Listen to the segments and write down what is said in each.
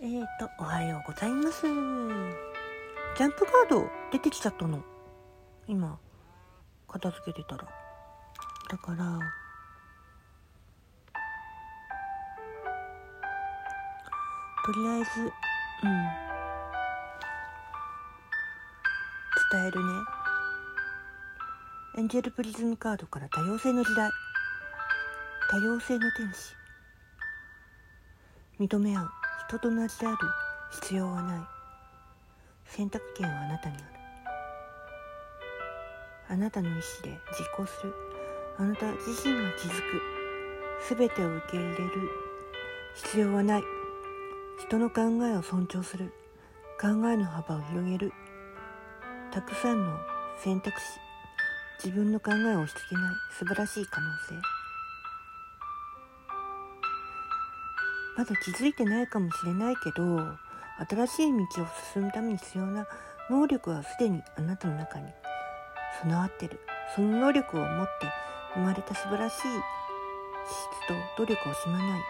えーと、おはようございます。ジャンプカード出てきちゃったの。今、片付けてたら。だから、とりあえず、うん。伝えるね。エンジェルプリズムカードから多様性の時代。多様性の天使。認め合う。人と同じである必要はない。選択権はあなたにある。あなたの意思で実行する。あなた自身が気づく。全てを受け入れる必要はない。人の考えを尊重する。考えの幅を広げる。たくさんの選択肢。自分の考えを押し付けない。素晴らしい可能性。まだ気づいてないかもしれないけど新しい道を進むために必要な能力はすでにあなたの中に備わってる。その能力を持って生まれた素晴らしい資質と努力を惜しまない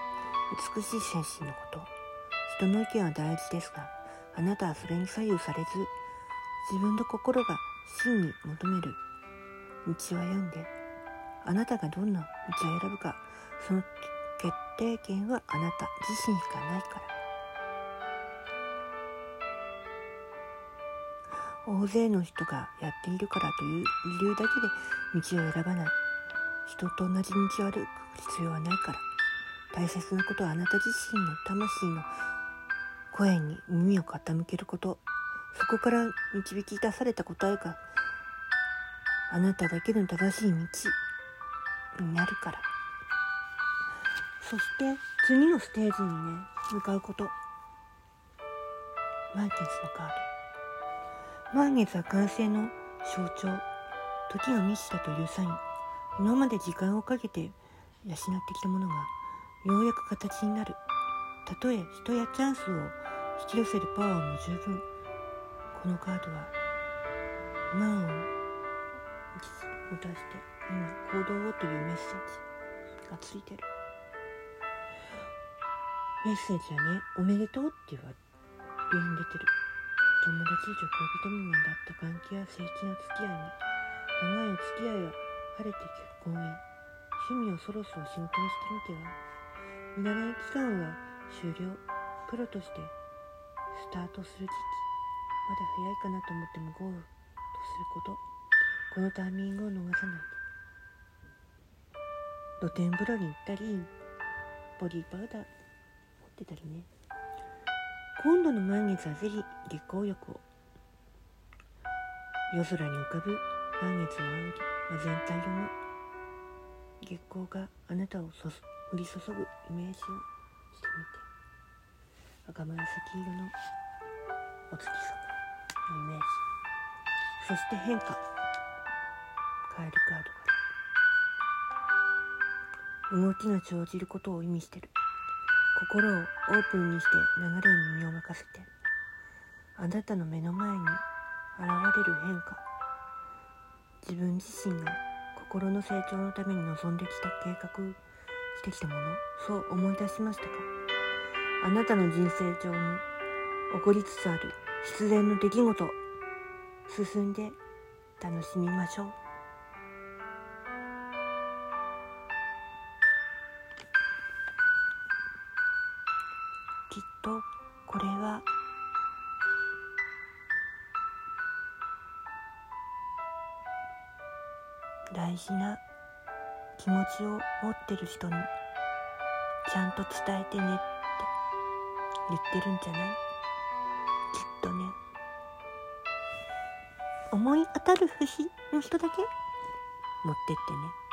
美しい精神のこと。人の意見は大事ですがあなたはそれに左右されず自分の心が真に求める道を歩んであなたがどんな道を選ぶかその決定権はあなた自身しかないから。大勢の人がやっているからという理由だけで道を選ばない。人と同じ道を歩く必要はないから。大切なことはあなた自身の魂の声に耳を傾けること。そこから導き出された答えがあなただけの正しい道になるから。そして次のステージにね向かうこと。満月のカード。満月は完成の象徴。時が満ちたというサイン。今まで時間をかけて養ってきたものがようやく形になる。たとえ人やチャンスを引き寄せるパワーも十分。このカードは満を持たして今行動をというメッセージがついてる。メッセージはね、おめでとうって言われに出てる。友達以上恋人未満だった関係や正規な付き合いに、長いお付き合いは晴れて結婚へ、趣味をそろそろ仕事にしてみては、見習い期間は終了、プロとしてスタートする時期、まだ早いかなと思ってもゴールとすること、このタイミングを逃さないで。露天風呂に行ったり、ボディーパウダー、ってたりね。今度の満月はぜひ月光浴を。夜空に浮かぶ満月を仰ぎ、まあ、全体色の月光があなたをそす降り注ぐイメージをしてみて。赤紫色のお月様のイメージ。そして変化。カエルカードから。動きが生じることを意味してる。心をオープンにして流れに身を任せてあなたの目の前に現れる変化自分自身が心の成長のために望んできた計画してきたものそう思い出しましたか？あなたの人生上に起こりつつある必然の出来事進んで楽しみましょう。とこれは。大事な気持ちを持ってる人にちゃんと伝えてねって言ってるんじゃない？きっとね。思い当たる節の人だけ持ってってね。